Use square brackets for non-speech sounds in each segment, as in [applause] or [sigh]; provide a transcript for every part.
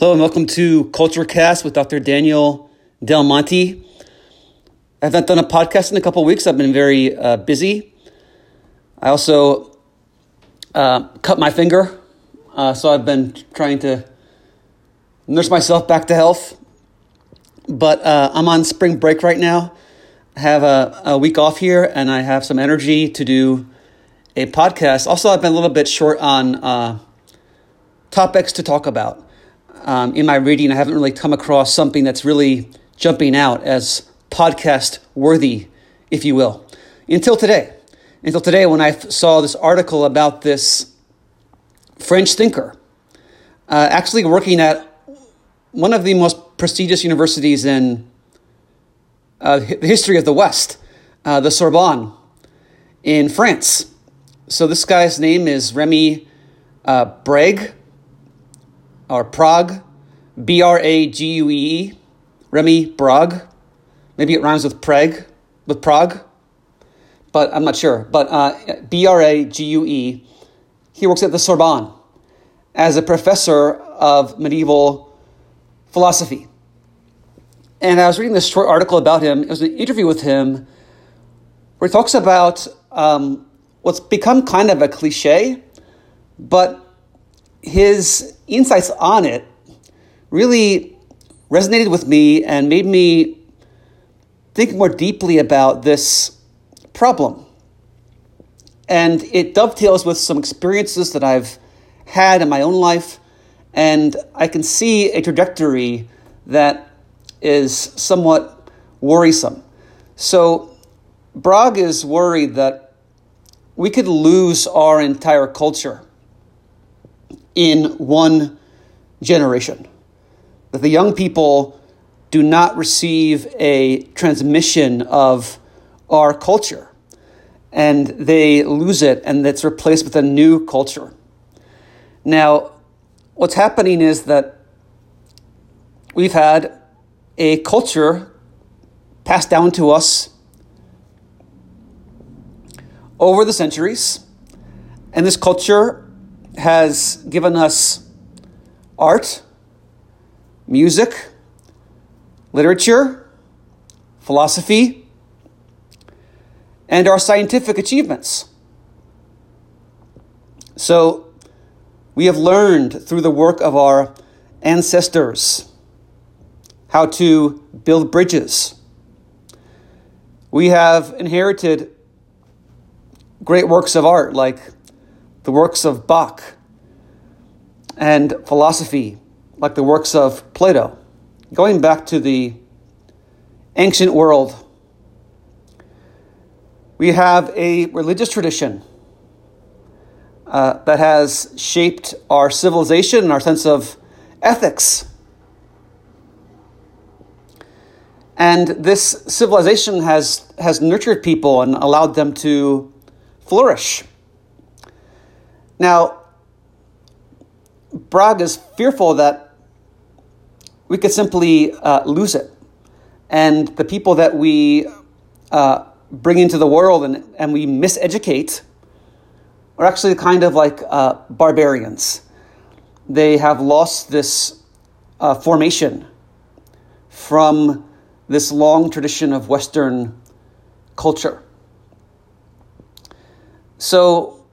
Hello and welcome to Culture Cast with Dr. Daniel Del Monte. I haven't done a podcast in a couple weeks. I've been very uh, busy. I also uh, cut my finger, uh, so I've been trying to nurse myself back to health. But uh, I'm on spring break right now. I have a, a week off here, and I have some energy to do a podcast. Also, I've been a little bit short on uh, topics to talk about um, in my reading, I haven't really come across something that's really jumping out as podcast worthy, if you will, until today. Until today, when I saw this article about this French thinker, uh, actually working at one of the most prestigious universities in uh, the history of the West, uh, the Sorbonne in France. So this guy's name is Remy uh, Brague or Prague, B R A G U E E, Remy Brague. Maybe it rhymes with Prague, with Prague, but I'm not sure. But uh, B R A G U E, he works at the Sorbonne as a professor of medieval philosophy. And I was reading this short article about him. It was an interview with him where he talks about um, what's become kind of a cliche, but his insights on it really resonated with me and made me think more deeply about this problem. And it dovetails with some experiences that I've had in my own life, and I can see a trajectory that is somewhat worrisome. So, Brague is worried that we could lose our entire culture in one generation. That the young people do not receive a transmission of our culture and they lose it and it's replaced with a new culture. Now, what's happening is that we've had a culture passed down to us over the centuries, and this culture has given us art, music, literature, philosophy, and our scientific achievements. So, we have learned through the work of our ancestors how to build bridges. We have inherited great works of art like the works of Bach, and philosophy, like the works of Plato. Going back to the ancient world, we have a religious tradition uh, that has shaped our civilization and our sense of ethics. And this civilization has, has nurtured people and allowed them to flourish. Now, Brague is fearful that we could simply uh, lose it. And the people that we uh, bring into the world and, and we miseducate are actually kind of like uh, barbarians. They have lost this uh, formation from this long tradition of Western culture. So,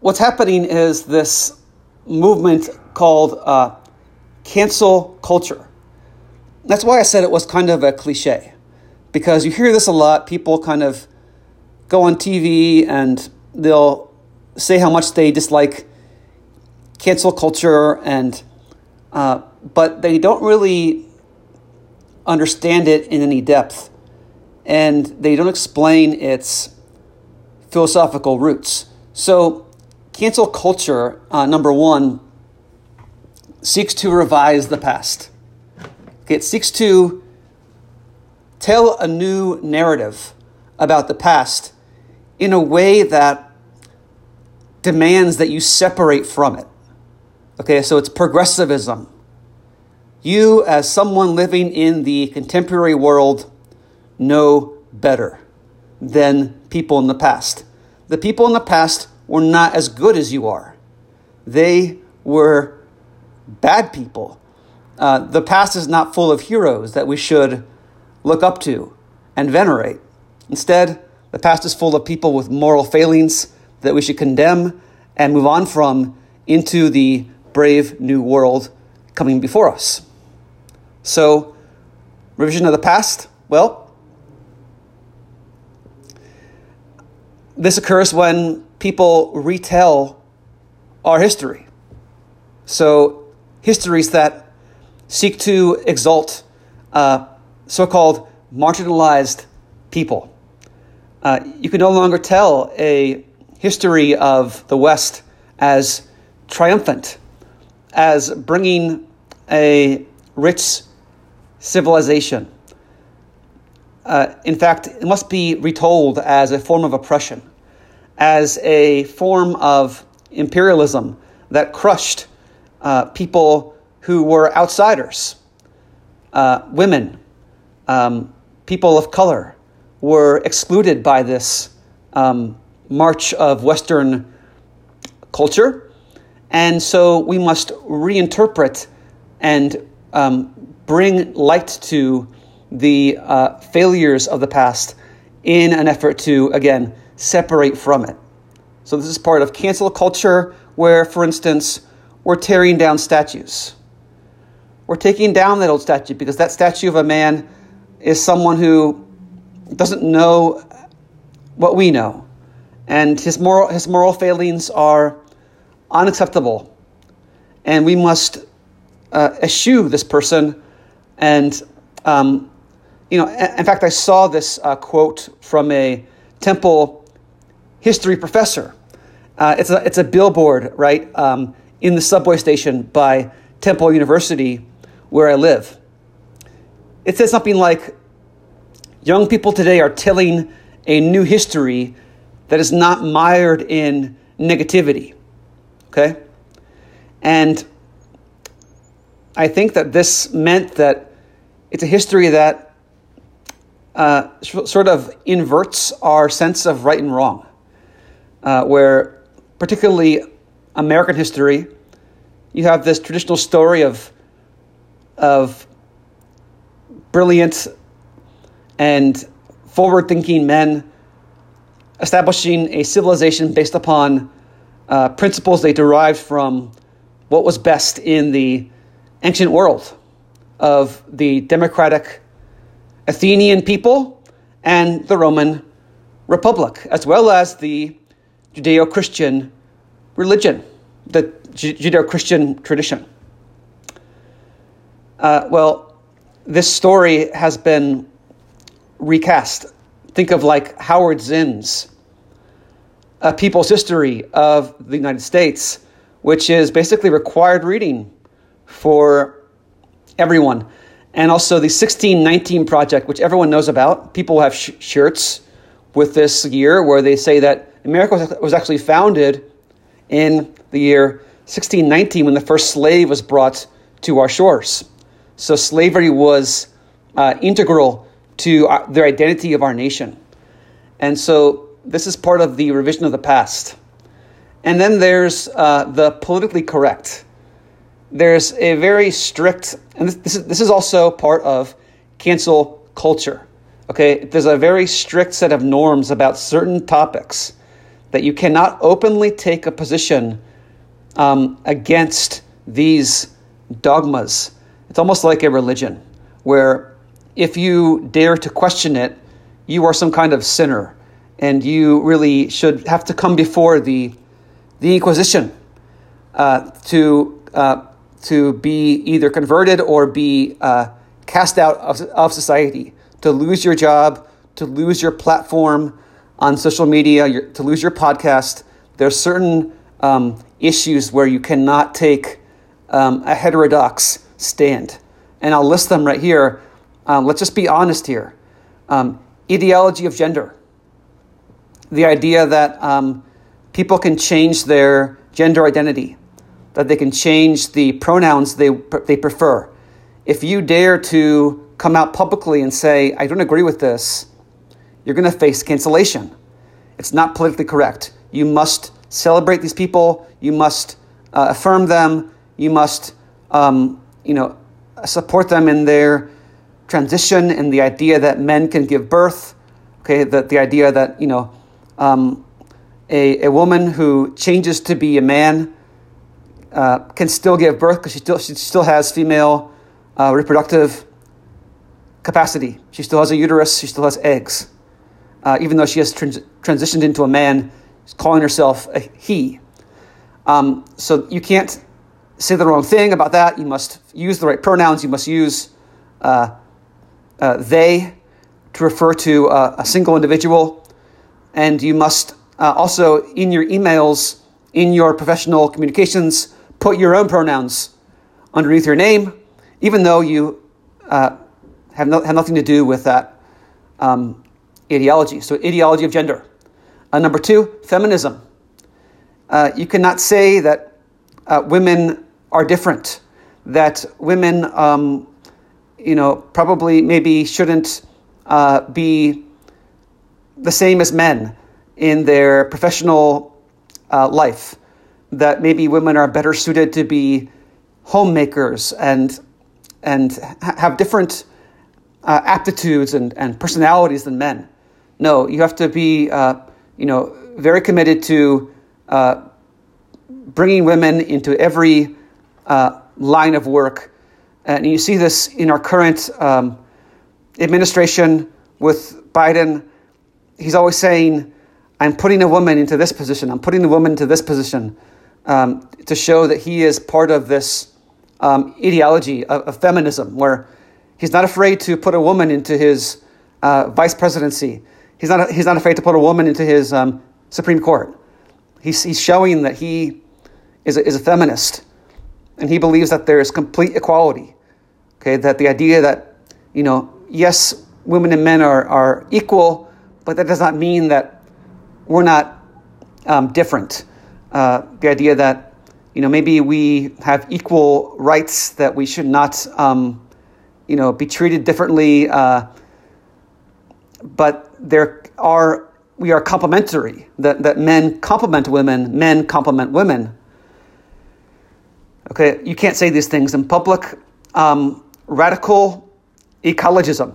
what's happening is this movement called uh, cancel culture. That's why I said it was kind of a cliche, because you hear this a lot. People kind of go on TV and they'll say how much they dislike cancel culture, and uh, but they don't really understand it in any depth, and they don't explain its philosophical roots. So Cancel culture, uh, number one, seeks to revise the past. It seeks to tell a new narrative about the past in a way that demands that you separate from it. Okay, so it's progressivism. You, as someone living in the contemporary world, know better than people in the past. The people in the past were not as good as you are. They were bad people uh, the past is not full of heroes that we should look up to and venerate. Instead, the past is full of people with moral failings that we should condemn and move on from into the brave new world coming before us. So, revision of the past, well, this occurs when people retell our history. So, histories that seek to exalt uh, so called marginalized people. Uh, you can no longer tell a history of the West as triumphant, as bringing a rich civilization. Uh, in fact, it must be retold as a form of oppression, as a form of imperialism that crushed uh, people who were outsiders, uh, women, um, people of color, were excluded by this um, march of Western culture. And so we must reinterpret and um, bring light to the uh, failures of the past in an effort to, again, separate from it. So, this is part of cancel culture, where, for instance, we're tearing down statues. We're taking down that old statue because that statue of a man is someone who doesn't know what we know. And his moral, his moral failings are unacceptable. And we must uh, eschew this person. And, um, you know, in fact, I saw this uh, quote from a Temple history professor. Uh, it's, a, it's a billboard, right, um, in the subway station by Temple University, where I live. It says something like Young people today are telling a new history that is not mired in negativity. Okay? And I think that this meant that it's a history that uh, sort of inverts our sense of right and wrong, uh, where, particularly American history, you have this traditional story of, of brilliant and forward thinking men establishing a civilization based upon uh, principles they derived from what was best in the ancient world of the democratic Athenian people and the Roman Republic, as well as the Judeo Christian religion, the Judeo Christian tradition. Uh, well, this story has been recast. Think of like Howard Zinn's A People's History of the United States, which is basically required reading for everyone. And also the 1619 Project, which everyone knows about. People have sh- shirts with this year where they say that America was actually founded in the year 1619 when the first slave was brought to our shores. So slavery was uh, integral to our, the identity of our nation. And so this is part of the revision of the past. And then there's uh, the politically correct. There's a very strict, and this, this, is, this is also part of cancel culture. Okay, there's a very strict set of norms about certain topics that you cannot openly take a position um, against these dogmas. It's almost like a religion where if you dare to question it, you are some kind of sinner, and you really should have to come before the the Inquisition uh, to uh, to be either converted or be uh, cast out of, of society, to lose your job, to lose your platform on social media, your, to lose your podcast. There are certain um, issues where you cannot take um, a heterodox stand, and I'll list them right here. Um, let's just be honest here. Um, ideology of gender. The idea that um, people can change their gender identity, that they can change the pronouns they, they prefer. If you dare to come out publicly and say, I don't agree with this, you're going to face cancellation. It's not politically correct. You must celebrate these people. You must uh, affirm them. You must, um, you know, support them in their transition and the idea that men can give birth. Okay, that the idea that you know um, a, a woman who changes to be a man uh, can still give birth because she still she still has female uh, reproductive capacity. She still has a uterus. She still has eggs, uh, even though she has trans- transitioned into a man, calling herself a he. Um, so you can't say the wrong thing about that. You must use the right pronouns. You must use uh, uh, they to refer to uh, a single individual. And you must uh, also, in your emails, in your professional communications, put your own pronouns underneath your name, even though you uh, have, no, have nothing to do with that um, ideology. So, ideology of gender. Uh, number two, feminism. Uh, you cannot say that uh, women are different, that women, um, you know, probably maybe shouldn't uh, be the same as men in their professional uh, life, that maybe women are better suited to be homemakers and and ha- have different uh, aptitudes and, and personalities than men. No, you have to be, uh, you know, very committed to uh, bringing women into every uh, line of work. And you see this in our current um, administration with Biden. He's always saying, I'm putting a woman into this position, I'm putting a woman into this position um, to show that he is part of this um, ideology of, of, feminism, where he's not afraid to put a woman into his uh, vice presidency. He's not, he's not afraid to put a woman into his um, Supreme Court. He's, he's showing that he is a, is a feminist, and he believes that there is complete equality. Okay, that the idea that, you know, yes, women and men are, are equal, but that does not mean that we're not um, different. Uh, the idea that, you know, maybe we have equal rights, that we should not, um, you know, be treated differently, uh, but there are, we are complementary, that, that men complement women, men complement women. Okay, you can't say these things in public. Um, radical ecologism.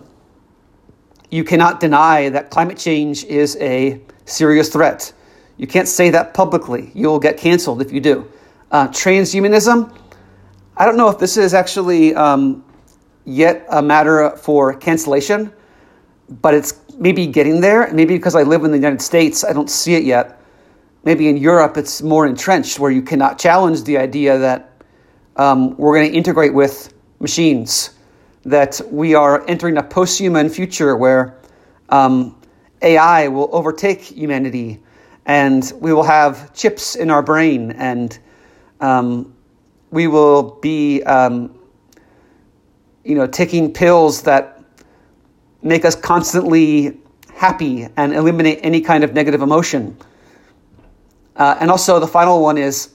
You cannot deny that climate change is a serious threat. You can't say that publicly. You'll get canceled if you do. Uh, transhumanism, I don't know if this is actually um, yet a matter for cancellation, but it's maybe getting there. Maybe because I live in the United States, I don't see it yet. Maybe in Europe, it's more entrenched where you cannot challenge the idea that um, we're going to integrate with machines, that we are entering a post human future where um, AI will overtake humanity and we will have chips in our brain and um, we will be um, you know taking pills that make us constantly happy and eliminate any kind of negative emotion uh, and also the final one is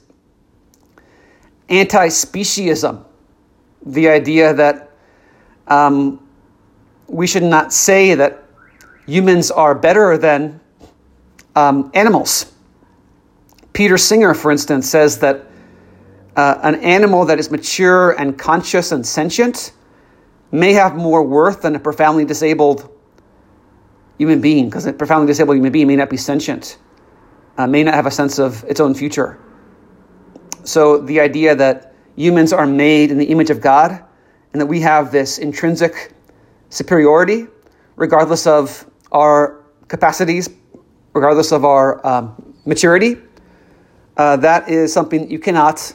anti speciesism, the idea that um, we should not say that humans are better than um, animals. Peter Singer, for instance, says that uh, an animal that is mature and conscious and sentient may have more worth than a profoundly disabled human being, because a profoundly disabled human being may not be sentient, uh, may not have a sense of its own future. So the idea that humans are made in the image of God and that we have this intrinsic superiority, regardless of our capacities, regardless of our um, maturity, uh, that is something you cannot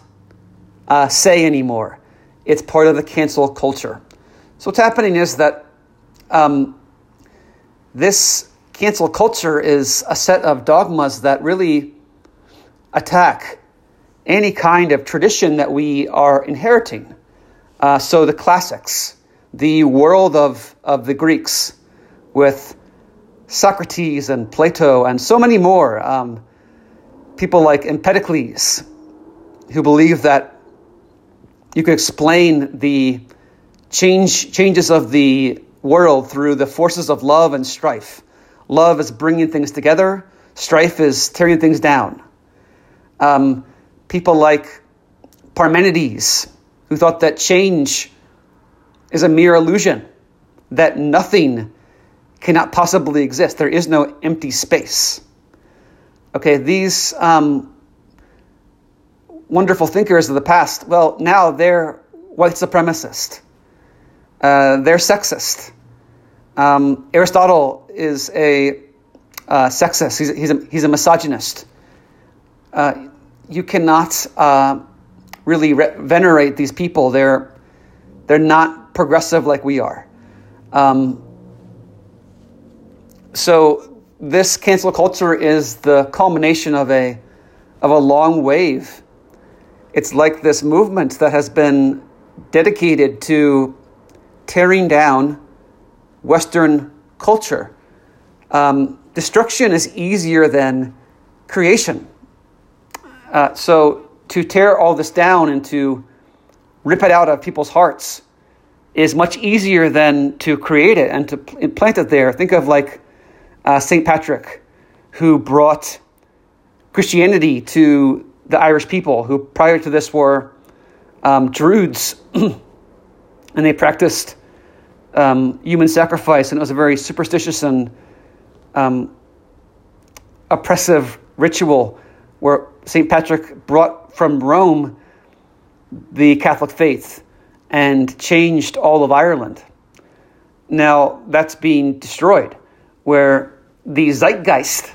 uh, say anymore. It's part of the cancel culture. So what's happening is that um, this cancel culture is a set of dogmas that really attack any kind of tradition that we are inheriting. Uh, so the classics, the world of, of the Greeks with Socrates and Plato and so many more, um, people like Empedocles, who believe that you could explain the change, changes of the world through the forces of love and strife. Love is bringing things together, strife is tearing things down. Um, people like Parmenides, who thought that change is a mere illusion, that nothing cannot possibly exist. There is no empty space. Okay, these um, wonderful thinkers of the past, well, now they're white supremacist. Uh, they're sexist. Um, Aristotle is a uh, sexist. He's, he's, a, he's a misogynist. Uh, you cannot uh, really re- venerate these people. They're they're not progressive like we are. Um, so this cancel culture is the culmination of a of a long wave. It's like this movement that has been dedicated to tearing down Western culture. Um, destruction is easier than creation. Uh, so to tear all this down and to rip it out of people's hearts is much easier than to create it and to plant it there. Think of like uh, St. Patrick, who brought Christianity to the Irish people, who prior to this were um, Druids, [clears throat] and they practiced um, human sacrifice, and it was a very superstitious and um, oppressive ritual where St. Patrick brought from Rome the Catholic faith and changed all of Ireland. Now that's being destroyed, where the zeitgeist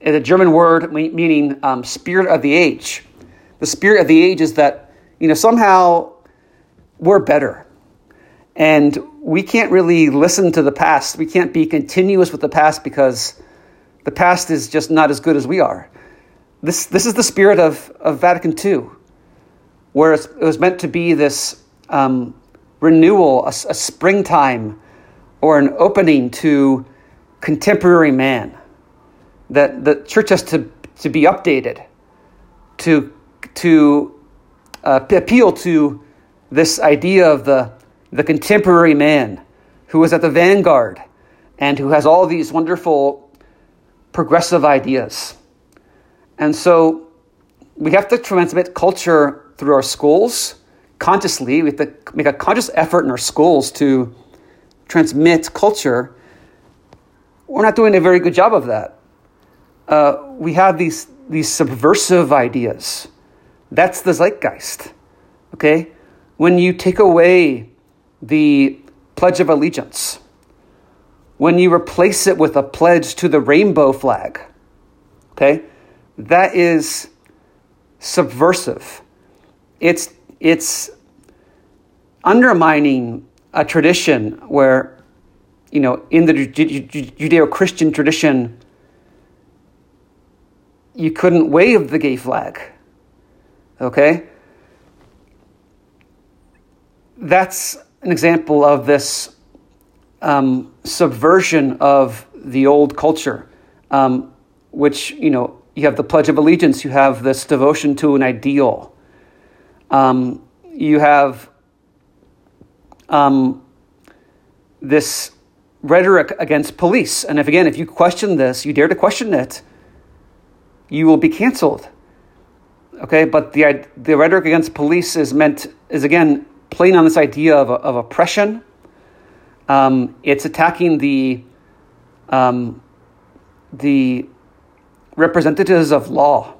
is a German word meaning um, spirit of the age. The spirit of the age is that, you know, somehow we're better. And we can't really listen to the past. We can't be continuous with the past because the past is just not as good as we are. This, this is the spirit of, of Vatican II, where it was meant to be this um, renewal, a, a springtime, or an opening to contemporary man. That the church has to, to be updated, to, to uh, appeal to this idea of the, the contemporary man who is at the vanguard and who has all these wonderful progressive ideas. And so we have to transmit culture through our schools consciously. We have to make a conscious effort in our schools to transmit culture. We're not doing a very good job of that. Uh, we have these, these subversive ideas. That's the zeitgeist. Okay? When you take away the Pledge of Allegiance, when you replace it with a pledge to the rainbow flag, okay? that is subversive. It's, it's undermining a tradition where, you know, in the Judeo Christian tradition, you couldn't wave the gay flag. Okay? That's an example of this um, subversion of the old culture, um, which, you know, you have the Pledge of Allegiance, you have this devotion to an ideal. Um, you have um, this rhetoric against police. And if again, if you question this, you dare to question it, you will be canceled. Okay, but the, the rhetoric against police is meant, is again playing on this idea of, of oppression. Um, it's attacking the, um, the representatives of law.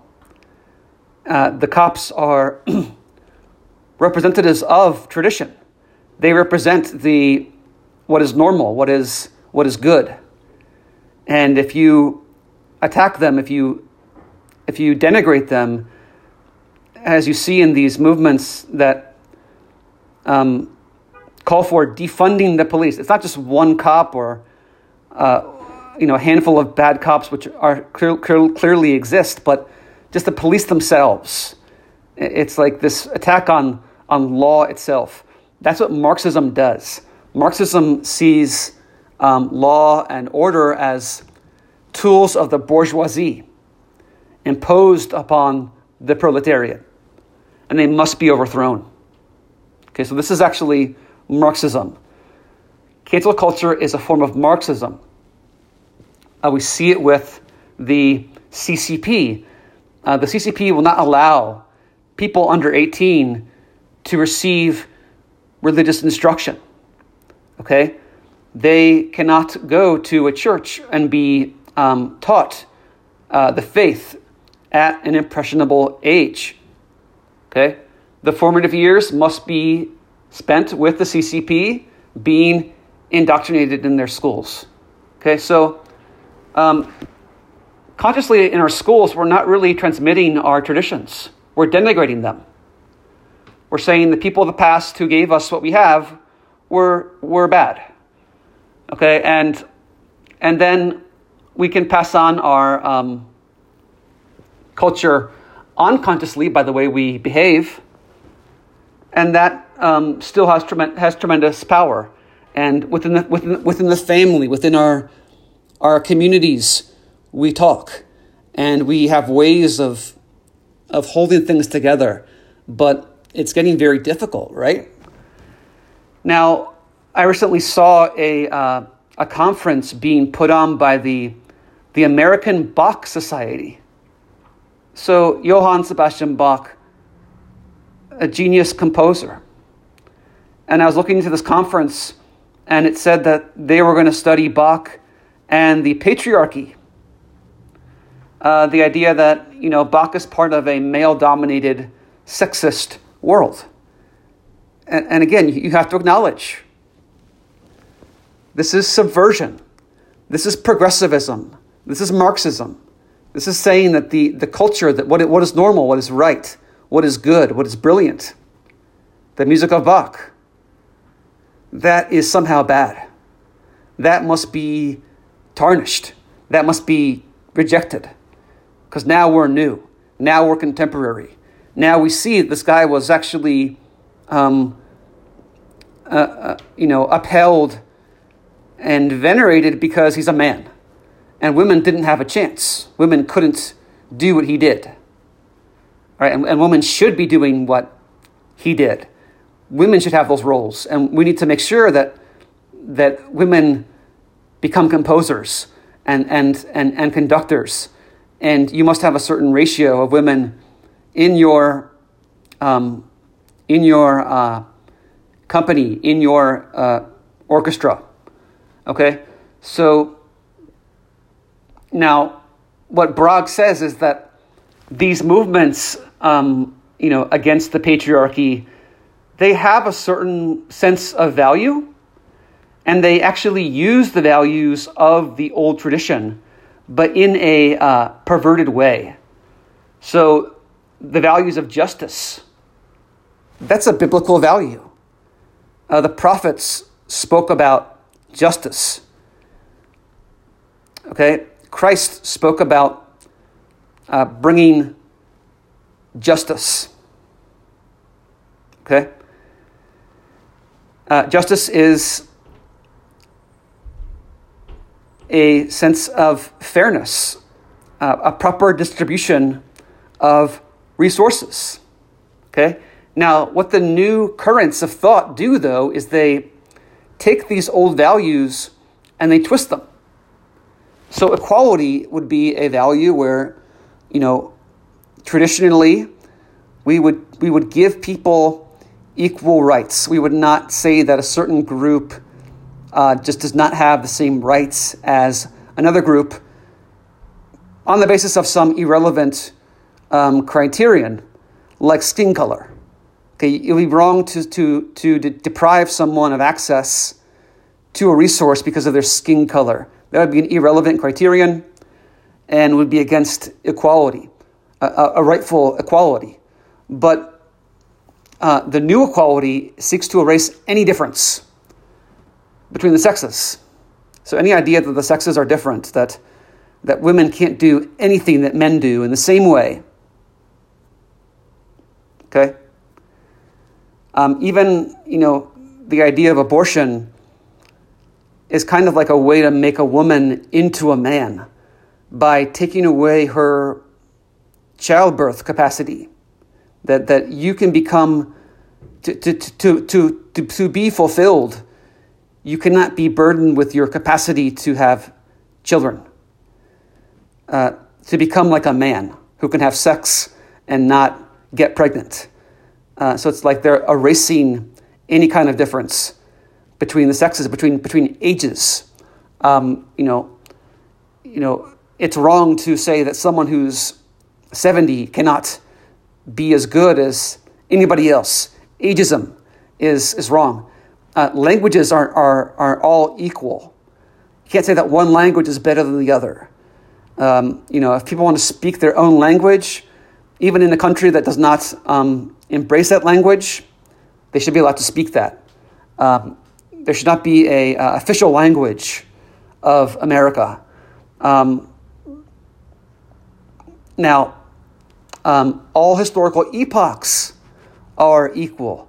Uh, the cops are [clears throat] representatives of tradition. They represent the what is normal, what is what is good. And if you attack them, if you if you denigrate them, as you see in these movements that um, call for defunding the police, it's not just one cop or uh, you know, a handful of bad cops, which are clear, clear, clearly exist, but just the police themselves. It's like this attack on, on law itself. That's what Marxism does. Marxism sees um, law and order as tools of the bourgeoisie imposed upon the proletariat, and they must be overthrown. Okay, so this is actually Marxism. Cancel culture is a form of Marxism. Uh, we see it with the CCP. Uh, the CCP will not allow people under 18 to receive religious instruction. Okay? They cannot go to a church and be um, taught uh, the faith at an impressionable age. Okay? The formative years must be spent with the CCP being indoctrinated in their schools. Okay, so um, consciously in our schools, we're not really transmitting our traditions, we're denigrating them. We're saying the people of the past who gave us what we have were, were bad. Okay, and, and then we can pass on our um, culture unconsciously by the way we behave, and that um, still has, trem- has tremendous power. And within the, within, within the family, within our, our communities, we talk and we have ways of, of holding things together, but it's getting very difficult, right? Now, I recently saw a, uh, a conference being put on by the, the American Bach Society. So, Johann Sebastian Bach, a genius composer. And I was looking into this conference, and it said that they were going to study Bach and the patriarchy. Uh, the idea that, you know, Bach is part of a male dominated, sexist world. And, and again, you have to acknowledge this is subversion, this is progressivism, this is Marxism. This is saying that the, the culture, that what, what is normal, what is right, what is good, what is brilliant, the music of Bach, that is somehow bad. That must be tarnished. That must be rejected. Because now we're new. Now we're contemporary. Now we see this guy was actually, um, uh, uh, you know, upheld and venerated because he's a man and women didn't have a chance. Women couldn't do what he did. Right? And, and women should be doing what he did. Women should have those roles. And we need to make sure that, that women become composers and, and, and, and conductors. And you must have a certain ratio of women in your, um, in your uh, company, in your uh, orchestra. Okay? So now, what Brague says is that these movements, um, you know, against the patriarchy, they have a certain sense of value, and they actually use the values of the old tradition, but in a uh, perverted way. So, the values of justice, that's a biblical value. Uh, the prophets spoke about justice. Okay? Christ spoke about uh, bringing justice. Okay? Uh, justice is a sense of fairness, uh, a proper distribution of resources. Okay? Now, what the new currents of thought do, though, is they take these old values and they twist them. So equality would be a value where, you know, traditionally we would we would give people equal rights. We would not say that a certain group uh, just does not have the same rights as another group on the basis of some irrelevant um, criterion, like skin color. Okay, it would be wrong to, to, to de- deprive someone of access to a resource because of their skin color. That would be an irrelevant criterion and would be against equality, a, a rightful equality. But uh, the new equality seeks to erase any difference between the sexes. So, any idea that the sexes are different, that, that women can't do anything that men do in the same way. Okay? Um, even, you know, the idea of abortion is kind of like a way to make a woman into a man by taking away her childbirth capacity. That, that you can become, to, to, to, to, to, to be fulfilled, you cannot be burdened with your capacity to have children. Uh, to become like a man who can have sex and not get pregnant. Uh, so it's like they're erasing any kind of difference between the sexes, between between ages. Um, you know, you know, it's wrong to say that someone who's 70 cannot be as good as anybody else. Ageism is, is wrong. Uh, languages are, are, are all equal. You can't say that one language is better than the other. Um, you know, if people want to speak their own language, even in a country that does not um, embrace that language, they should be allowed to speak that. Um, there should not be a uh, official language of America. Um, now, um, all historical epochs are equal.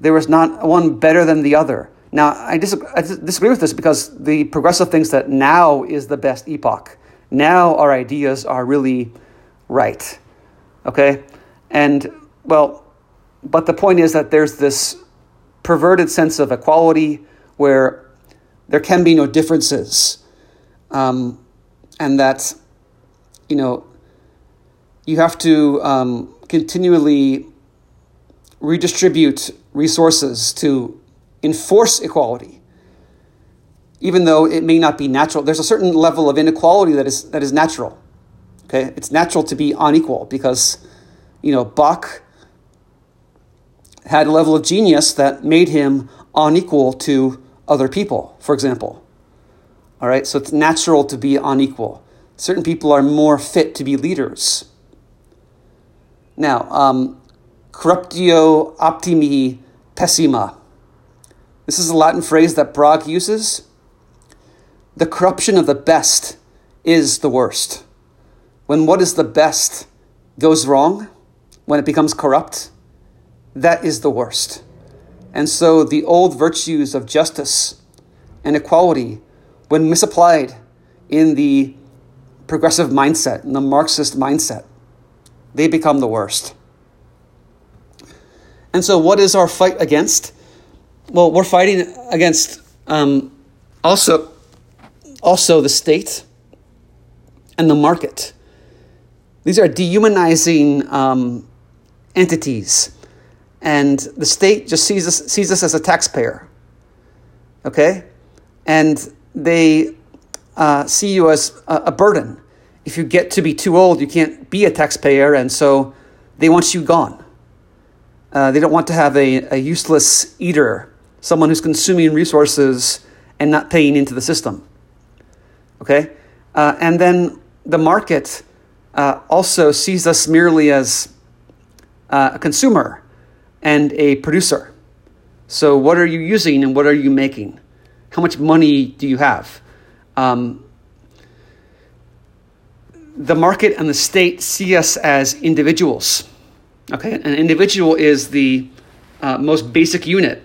There is not one better than the other. Now, I, dis- I disagree with this because the progressive thinks that now is the best epoch. Now our ideas are really right. Okay? And, well, but the point is that there's this perverted sense of equality where there can be no differences. Um, and that, you know, you have to um, continually redistribute resources to enforce equality, even though it may not be natural. There's a certain level of inequality that is that is natural. Okay, it's natural to be unequal because, you know, Bach had a level of genius that made him unequal to other people, for example. All right, so it's natural to be unequal. Certain people are more fit to be leaders. Now, um, corruptio optimi pessima. This is a Latin phrase that Brague uses. The corruption of the best is the worst. When what is the best goes wrong, when it becomes corrupt, that is the worst. And so the old virtues of justice and equality, when misapplied in the progressive mindset, in the Marxist mindset, they become the worst. And so, what is our fight against? Well, we're fighting against um, also, also the state and the market. These are dehumanizing um, entities, and the state just sees us sees us as a taxpayer. Okay, and they uh, see you as a, a burden. If you get to be too old, you can't be a taxpayer, and so they want you gone. Uh, they don't want to have a, a useless eater, someone who's consuming resources and not paying into the system. Okay? Uh, and then the market uh, also sees us merely as uh, a consumer and a producer. So, what are you using and what are you making? How much money do you have? Um, the market and the state see us as individuals Okay, an individual is the uh, most basic unit.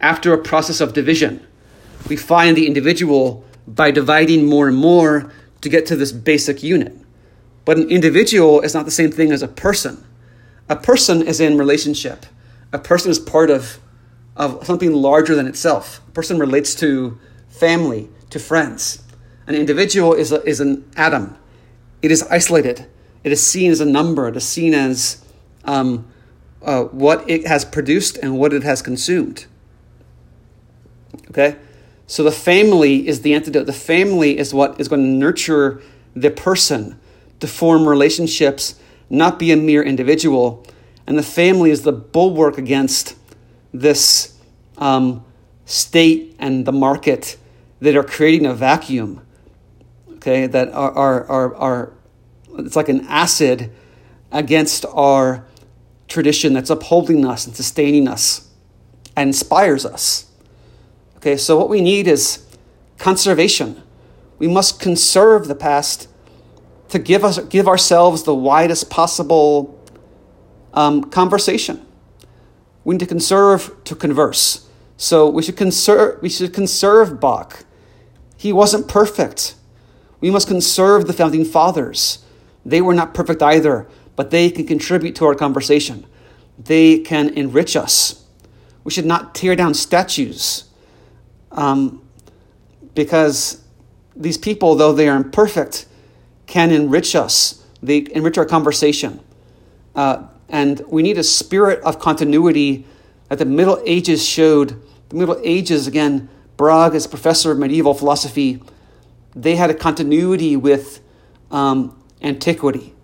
After a process of division, we find the individual by dividing more and more to get to this basic unit. But an individual is not the same thing as a person. A person is in relationship. A person is part of, of something larger than itself. A person relates to family, to friends. An individual is, a, is an atom. It is isolated. It is seen as a number. It is seen as um, uh, what it has produced and what it has consumed. Okay? So the family is the antidote. The family is what is going to nurture the person to form relationships, not be a mere individual. And the family is the bulwark against this um, state and the market that are creating a vacuum. Okay, that are, are, are, are it's like an acid against our tradition that's upholding us and sustaining us and inspires us. Okay, so what we need is conservation. We must conserve the past to give us give ourselves the widest possible um, conversation. We need to conserve to converse. So we should conserve we should conserve Bach. He wasn't perfect. We must conserve the founding fathers. They were not perfect either, but they can contribute to our conversation. They can enrich us. We should not tear down statues um, because these people, though they are imperfect, can enrich us. They enrich our conversation. Uh, and we need a spirit of continuity that the Middle Ages showed The Middle Ages, again, Brague is professor of medieval philosophy. They had a continuity with um, antiquity.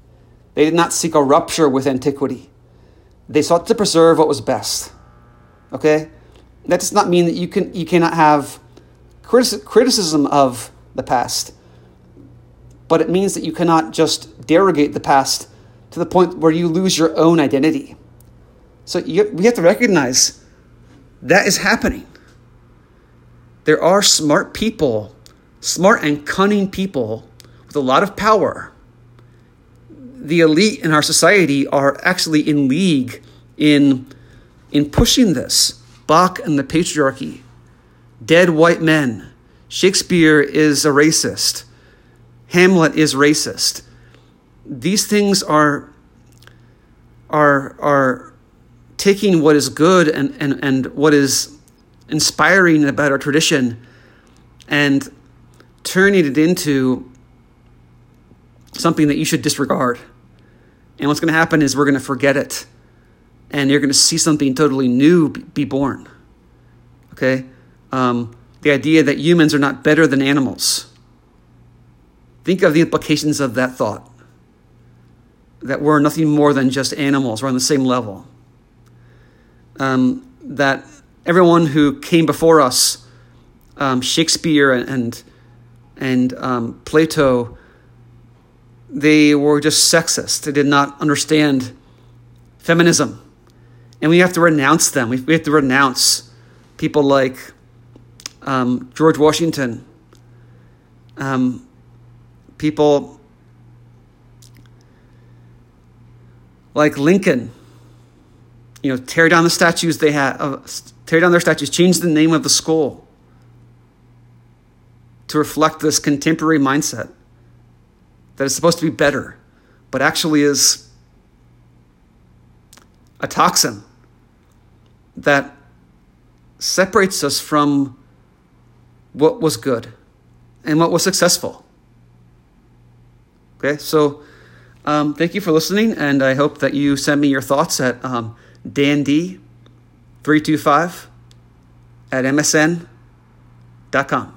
They did not seek a rupture with antiquity. They sought to preserve what was best. Okay? That does not mean that you, can, you cannot have criticism of the past, but it means that you cannot just derogate the past to the point where you lose your own identity. So you, we have to recognize that is happening. There are smart people, smart and cunning people with a lot of power. The elite in our society are actually in league in, in pushing this. Bach and the patriarchy, dead white men. Shakespeare is a racist. Hamlet is racist. These things are, are, are taking what is good and, and, and what is inspiring about our tradition and turning it into something that you should disregard. And what's going to happen is we're going to forget it. And you're going to see something totally new be born. Okay? Um, the idea that humans are not better than animals. Think of the implications of that thought. That we're nothing more than just animals, we're on the same level. Um, that everyone who came before us, um, Shakespeare and, and um, Plato, they were just sexist. They did not understand feminism. And we have to renounce them. We have to renounce people like um, George Washington, um, people like Lincoln. You know, tear down the statues they had, uh, tear down their statues, change the name of the school to reflect this contemporary mindset that is supposed to be better, but actually is a toxin that separates us from what was good and what was successful. Okay, so um, thank you for listening, and I hope that you send me your thoughts at um, dandy325 at msn.com.